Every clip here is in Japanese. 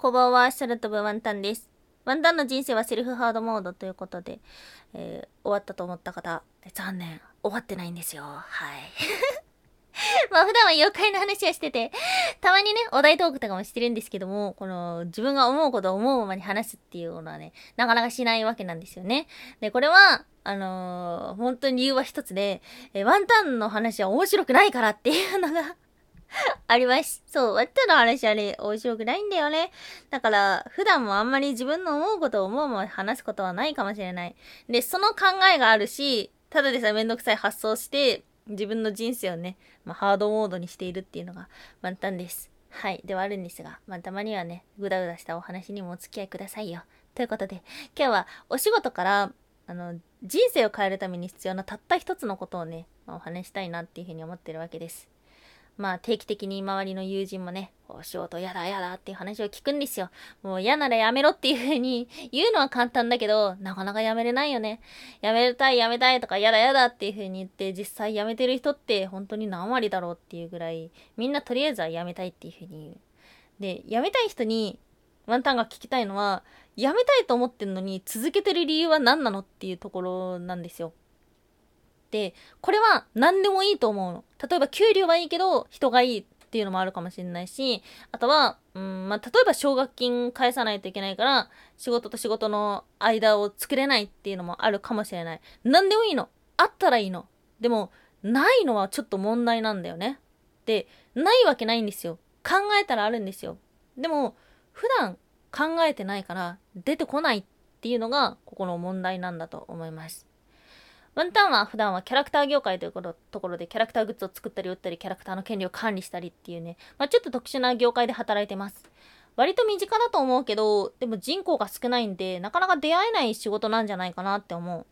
こんばんは、シャルトブワンタンです。ワンタンの人生はセルフハードモードということで、えー終わったと思った方、残念、終わってないんですよ。はい。まあ普段は妖怪の話はしてて、たまにね、お題トークとかもしてるんですけども、この自分が思うことを思うままに話すっていうのはね、なかなかしないわけなんですよね。で、これは、あのー本当に理由は一つで、えーワンタンの話は面白くないからっていうのが あります。そう、ワンタンの話はね、面白くないんだよね。だから、普段もあんまり自分の思うことを思うまま話すことはないかもしれない。で、その考えがあるし、ただでさえめんどくさい発想して、自分の人生をね、まあ、ハードモードにしているっていうのがワンタンです。はい。ではあるんですが、まあ、たまにはね、ぐだぐだしたお話にもお付き合いくださいよ。ということで、今日はお仕事から、あの、人生を変えるために必要なたった一つのことをね、まあ、お話したいなっていうふうに思ってるわけです。まあ定期的に周りの友人もね、お仕事やだやだっていう話を聞くんですよ。もう嫌ならやめろっていう風に 言うのは簡単だけど、なかなかやめれないよね。やめたいやめたいとかやだやだっていう風に言って実際やめてる人って本当に何割だろうっていうぐらい、みんなとりあえずはやめたいっていう風に言う。で、やめたい人にワンタンが聞きたいのは、やめたいと思ってんのに続けてる理由は何なのっていうところなんですよ。で、これは何でもいいと思うの。例えば給料はいいけど人がいいっていうのもあるかもしれないし、あとは、うん、まあ、例えば奨学金返さないといけないから、仕事と仕事の間を作れないっていうのもあるかもしれない。何でもいいの。あったらいいの。でも、ないのはちょっと問題なんだよね。で、ないわけないんですよ。考えたらあるんですよ。でも、普段考えてないから出てこないっていうのが、ここの問題なんだと思います。ワンタンは普段はキャラクター業界ということところでキャラクターグッズを作ったり売ったりキャラクターの権利を管理したりっていうね、まあ、ちょっと特殊な業界で働いてます。割と身近だと思うけど、でも人口が少ないんで、なかなか出会えない仕事なんじゃないかなって思う。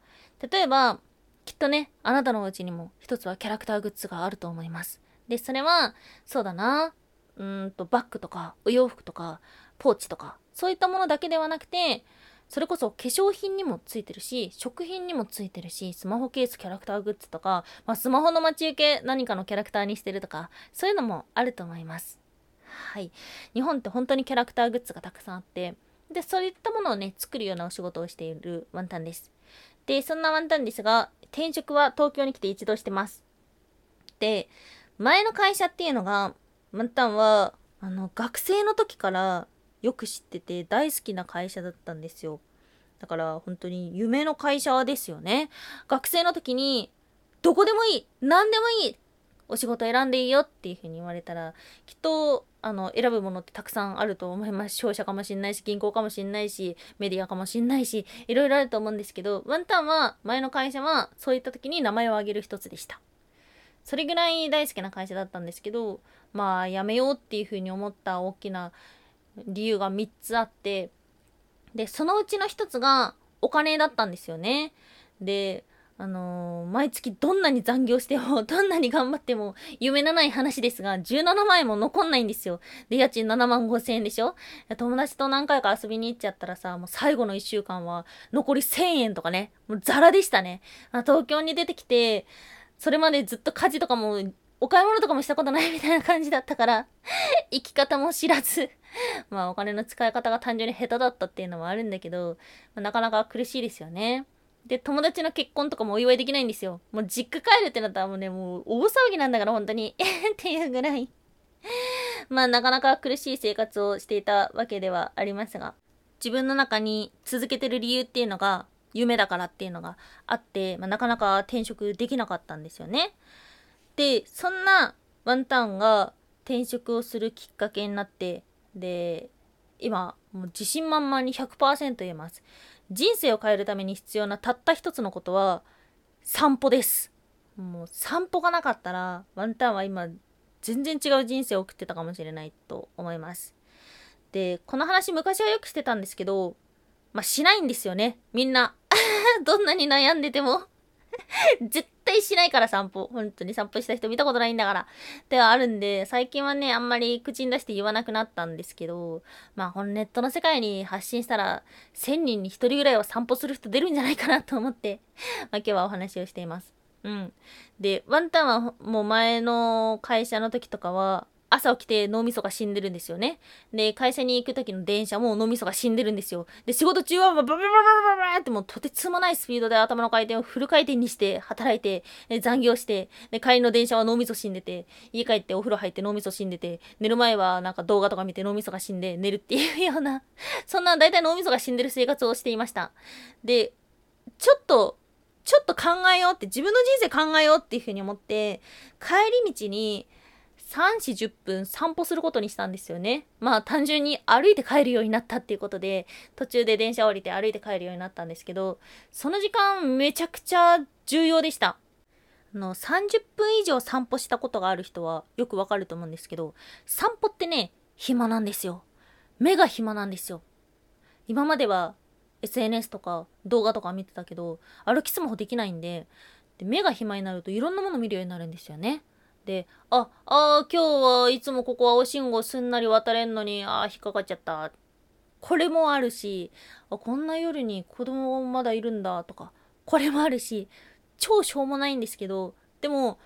例えば、きっとね、あなたのうちにも一つはキャラクターグッズがあると思います。で、それは、そうだな、うんと、バッグとか、お洋服とか、ポーチとか、そういったものだけではなくて、それこそ化粧品にもついてるし、食品にもついてるし、スマホケースキャラクターグッズとか、まあ、スマホの待ち受け何かのキャラクターにしてるとか、そういうのもあると思います。はい。日本って本当にキャラクターグッズがたくさんあって、で、そういったものをね、作るようなお仕事をしているワンタンです。で、そんなワンタンですが、転職は東京に来て一度してます。で、前の会社っていうのが、ワンタンは、あの、学生の時からよく知ってて大好きな会社だったんですよ。だから本当に夢の会社ですよね。学生の時に、どこでもいい何でもいいお仕事選んでいいよっていう風に言われたら、きっと、あの、選ぶものってたくさんあると思います。商社かもしんないし、銀行かもしんないし、メディアかもしんないし、いろいろあると思うんですけど、ワンタンは、前の会社は、そういった時に名前を挙げる一つでした。それぐらい大好きな会社だったんですけど、まあ、辞めようっていう風に思った大きな理由が3つあって、で、そのうちの一つがお金だったんですよね。で、あのー毎月どんなに残業しても、どんなに頑張っても、夢のない話ですが、17万円も残んないんですよ。で、家賃7万5千円でしょ友達と何回か遊びに行っちゃったらさ、もう最後の1週間は残り1000円とかね、もうザラでしたね。あ東京に出てきて、それまでずっと家事とかも、お買い物とかもしたことないみたいな感じだったから、生き方も知らず、まあお金の使い方が単純に下手だったっていうのもあるんだけど、まあなかなか苦しいですよね。で、友達の結婚とかもお祝いできないんですよ。もう実家帰るってなったらもうね、もう大騒ぎなんだから本当に。っていうぐらい。まあなかなか苦しい生活をしていたわけではありますが、自分の中に続けてる理由っていうのが夢だからっていうのがあって、まあ、なかなか転職できなかったんですよね。で、そんなワンタンが転職をするきっかけになって、で、今、もう自信満々に100%言えます。人生を変えるために必要なたった一つのことは、散歩です。もう散歩がなかったら、ワンタンは今、全然違う人生を送ってたかもしれないと思います。で、この話昔はよくしてたんですけど、まあ、しないんですよね。みんな。どんなに悩んでても。絶対しないから散歩。本当に散歩した人見たことないんだから。ではあるんで、最近はね、あんまり口に出して言わなくなったんですけど、まあ、このネットの世界に発信したら、1000人に1人ぐらいは散歩する人出るんじゃないかなと思って、まあ今日はお話をしています。うん。で、ワンタンはもう前の会社の時とかは、朝起きて脳みそが死んでるんですよね。で、会社に行く時の電車も脳みそが死んでるんですよ。で、仕事中はバババババババってもうとてつもないスピードで頭の回転をフル回転にして働いて、残業して、で、帰りの電車は脳みそ死んでて、家帰ってお風呂入って脳みそ死んでて、寝る前はなんか動画とか見て脳みそが死んで寝るっていうような、そんな大体脳みそが死んでる生活をしていました。で、ちょっと、ちょっと考えようって、自分の人生考えようっていうふうに思って、帰り道に、3時10分散歩することにしたんですよね。まあ単純に歩いて帰るようになったっていうことで、途中で電車降りて歩いて帰るようになったんですけど、その時間めちゃくちゃ重要でした。あの、30分以上散歩したことがある人はよくわかると思うんですけど、散歩ってね、暇なんですよ。目が暇なんですよ。今までは SNS とか動画とか見てたけど、歩きスマホできないんで、で目が暇になるといろんなもの見るようになるんですよね。で、あ、あ今日はいつもここ青信号すんなり渡れんのに、あ引っかかっちゃった。これもあるし、あ、こんな夜に子供まだいるんだとか、これもあるし、超しょうもないんですけど、でも、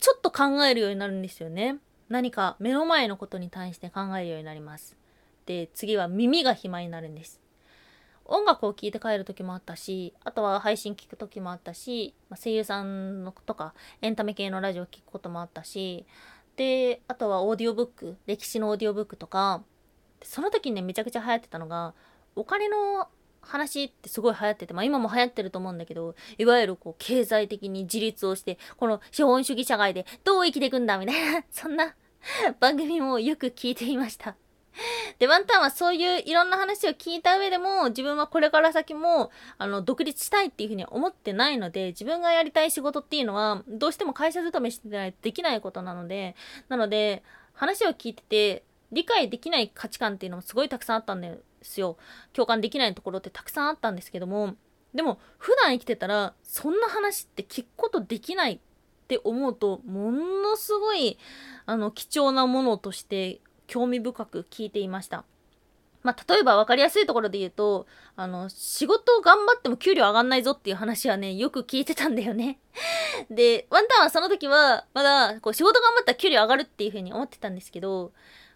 ちょっと考えるようになるんですよね。何か目の前のことに対して考えるようになります。で、次は耳が暇になるんです。音楽を聴いて帰る時もあったし、あとは配信聞く時もあったし、ま、声優さんのとかエンタメ系のラジオ聞くこともあったし、で、あとはオーディオブック、歴史のオーディオブックとか、その時にね、めちゃくちゃ流行ってたのが、お金の話ってすごい流行ってて、まあ今も流行ってると思うんだけど、いわゆるこう経済的に自立をして、この資本主義社会でどう生きていくんだみたいな、そんな番組もよく聞いていました。で、ワンタンはそういういろんな話を聞いた上でも、自分はこれから先も、あの、独立したいっていうふうに思ってないので、自分がやりたい仕事っていうのは、どうしても会社勤めしてないとできないことなので、なので、話を聞いてて、理解できない価値観っていうのもすごいたくさんあったんですよ。共感できないところってたくさんあったんですけども、でも、普段生きてたら、そんな話って聞くことできないって思うと、ものすごい、あの、貴重なものとして興味深く聞いていました。まあ、例えば分かりやすいところで言うと、あの、仕事頑張っても給料上がんないぞっていう話はね、よく聞いてたんだよね。で、ワンタンはその時は、まだ、こう、仕事頑張ったら給料上がるっていう風に思ってたんですけど、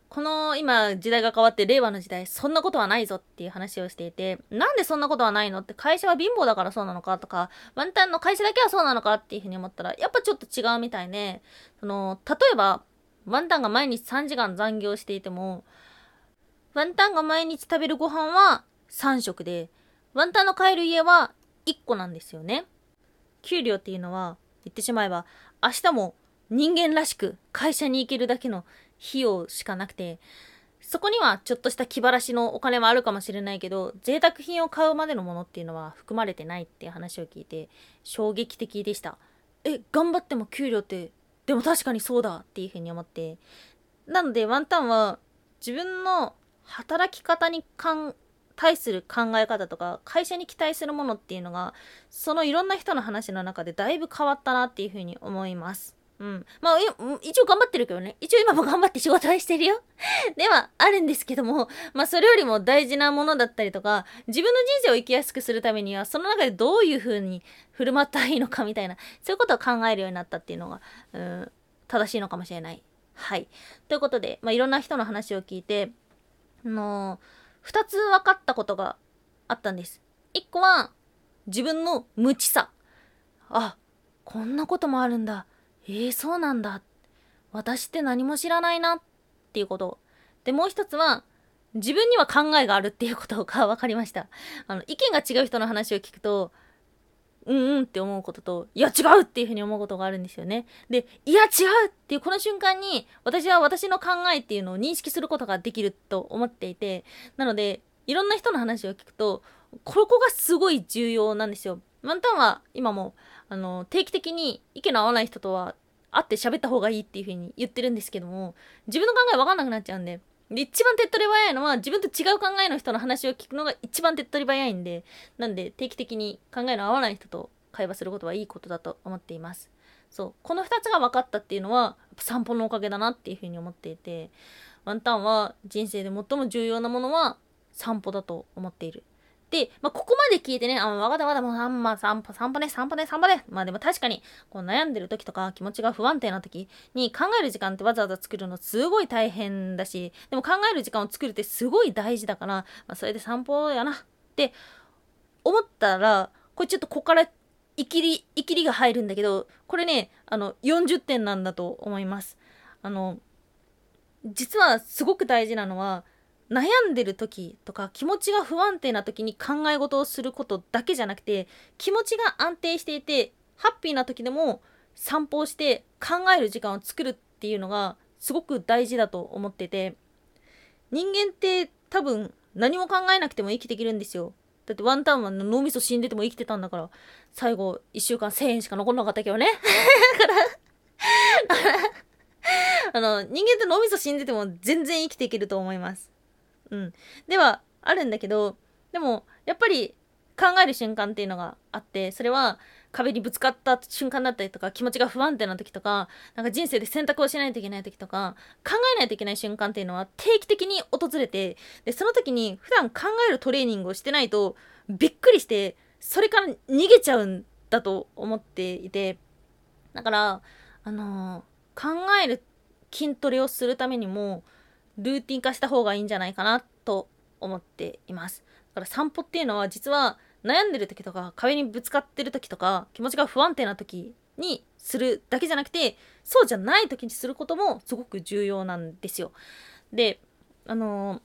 この今時代が変わって令和の時代そんなことはないぞっていう話をしていてなんでそんなことはないのって会社は貧乏だからそうなのかとかワンタンの会社だけはそうなのかっていうふうに思ったらやっぱちょっと違うみたいでその例えばワンタンが毎日3時間残業していても、ワンタンが毎日食べるご飯は3食で、ワンタンの帰る家は1個なんですよね。給料っていうのは、言ってしまえば、明日も人間らしく会社に行けるだけの費用しかなくて、そこにはちょっとした気晴らしのお金はあるかもしれないけど、贅沢品を買うまでのものっていうのは含まれてないって話を聞いて、衝撃的でした。え、頑張っても給料ってでも確かにそうだっていうふうに思ってなのでワンタンは自分の働き方に対する考え方とか会社に期待するものっていうのがそのいろんな人の話の中でだいぶ変わったなっていうふうに思います。うん。まあ、一応頑張ってるけどね。一応今も頑張って仕事はしてるよ。では、あるんですけども、まあ、それよりも大事なものだったりとか、自分の人生を生きやすくするためには、その中でどういう風に振る舞ったらいいのかみたいな、そういうことを考えるようになったっていうのが、うん、正しいのかもしれない。はい。ということで、まあ、いろんな人の話を聞いて、あのー、2つ分かったことがあったんです。1個は、自分の無知さ。あ、こんなこともあるんだ。えー、そうなんだ。私って何も知らないなっていうこと。で、もう一つは、自分には考えがあるっていうことが分かりました。あの、意見が違う人の話を聞くと、うんうんって思うことと、いや違うっていうふうに思うことがあるんですよね。で、いや違うっていうこの瞬間に、私は私の考えっていうのを認識することができると思っていて、なので、いろんな人の話を聞くと、ここがすごい重要なんですよ。ワンタンは今もあの、定期的に意見の合わない人とは会って喋った方がいいっていう風に言ってるんですけども、自分の考えわかんなくなっちゃうんで、で、一番手っ取り早いのは自分と違う考えの人の話を聞くのが一番手っ取り早いんで、なんで定期的に考えの合わない人と会話することはいいことだと思っています。そう。この2つが分かったっていうのは、散歩のおかげだなっていう風に思っていて、ワンタンは人生で最も重要なものは散歩だと思っている。で、まあ、ここまで聞いてね、あ、わかったわかった、もう散歩、散歩、散歩ね、散歩ね、散歩ね。まあでも確かに、こう悩んでる時とか気持ちが不安定な時に考える時間ってわざわざ作るのすごい大変だし、でも考える時間を作るってすごい大事だから、まあそれで散歩やなって思ったら、これちょっとここからいきり、いきりが入るんだけど、これね、あの、40点なんだと思います。あの、実はすごく大事なのは、悩んでる時とか気持ちが不安定な時に考え事をすることだけじゃなくて気持ちが安定していてハッピーな時でも散歩をして考える時間を作るっていうのがすごく大事だと思ってて人間って多分何も考えなくても生きていけるんですよ。だってワンタンは脳みそ死んでても生きてたんだから最後1週間1000円しか残んなかったけどね。だ からあの人間って脳みそ死んでても全然生きていけると思います。うん。では、あるんだけど、でも、やっぱり考える瞬間っていうのがあって、それは壁にぶつかった瞬間だったりとか、気持ちが不安定な時とか、なんか人生で選択をしないといけない時とか、考えないといけない瞬間っていうのは定期的に訪れて、で、その時に普段考えるトレーニングをしてないと、びっくりして、それから逃げちゃうんだと思っていて、だから、あのー、考える筋トレをするためにも、ルーティン化した方がいいんじゃないかなと思っています。だから散歩っていうのは実は悩んでる時とか壁にぶつかってる時とか気持ちが不安定な時にするだけじゃなくてそうじゃない時にすることもすごく重要なんですよ。で、あの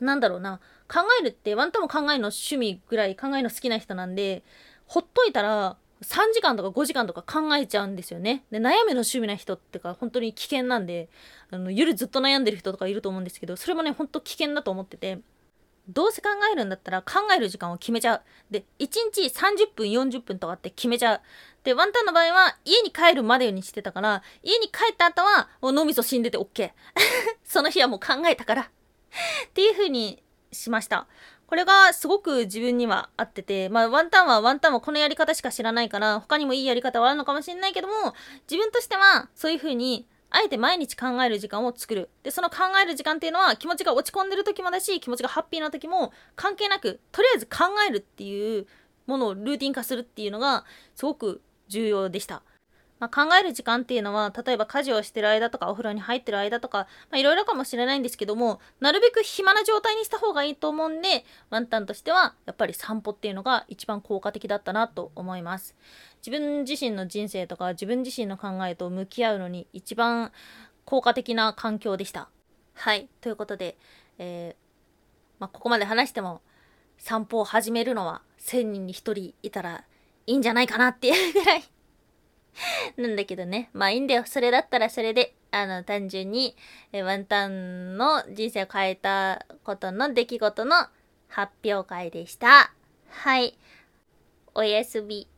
ー、なんだろうな考えるってワンタも考えの趣味ぐらい考えの好きな人なんでほっといたら3時間とか5時間とか考えちゃうんですよね。で、悩みの趣味な人ってか、本当に危険なんで、あの、夜ずっと悩んでる人とかいると思うんですけど、それもね、ほんと危険だと思ってて、どうせ考えるんだったら考える時間を決めちゃう。で、1日30分、40分とかって決めちゃう。で、ワンタンの場合は家に帰るまでにしてたから、家に帰った後はもう脳みそ死んでて OK。その日はもう考えたから。っていう風にしました。これがすごく自分には合ってて、まあワンタンはワンタンはこのやり方しか知らないから、他にもいいやり方はあるのかもしれないけども、自分としてはそういう風にあえて毎日考える時間を作る。で、その考える時間っていうのは気持ちが落ち込んでる時もだし、気持ちがハッピーな時も関係なく、とりあえず考えるっていうものをルーティン化するっていうのがすごく重要でした。まあ、考える時間っていうのは、例えば家事をしてる間とかお風呂に入ってる間とか、まあ、いろいろかもしれないんですけども、なるべく暇な状態にした方がいいと思うんで、ワンタンとしては、やっぱり散歩っていうのが一番効果的だったなと思います。自分自身の人生とか自分自身の考えと向き合うのに一番効果的な環境でした。はい。ということで、えー、まあ、ここまで話しても、散歩を始めるのは1000人に1人いたらいいんじゃないかなっていうぐらい なんだけどね。まあいいんだよ。それだったらそれで、あの、単純に、えワンタンの人生を変えたことの出来事の発表会でした。はい。おやすみ。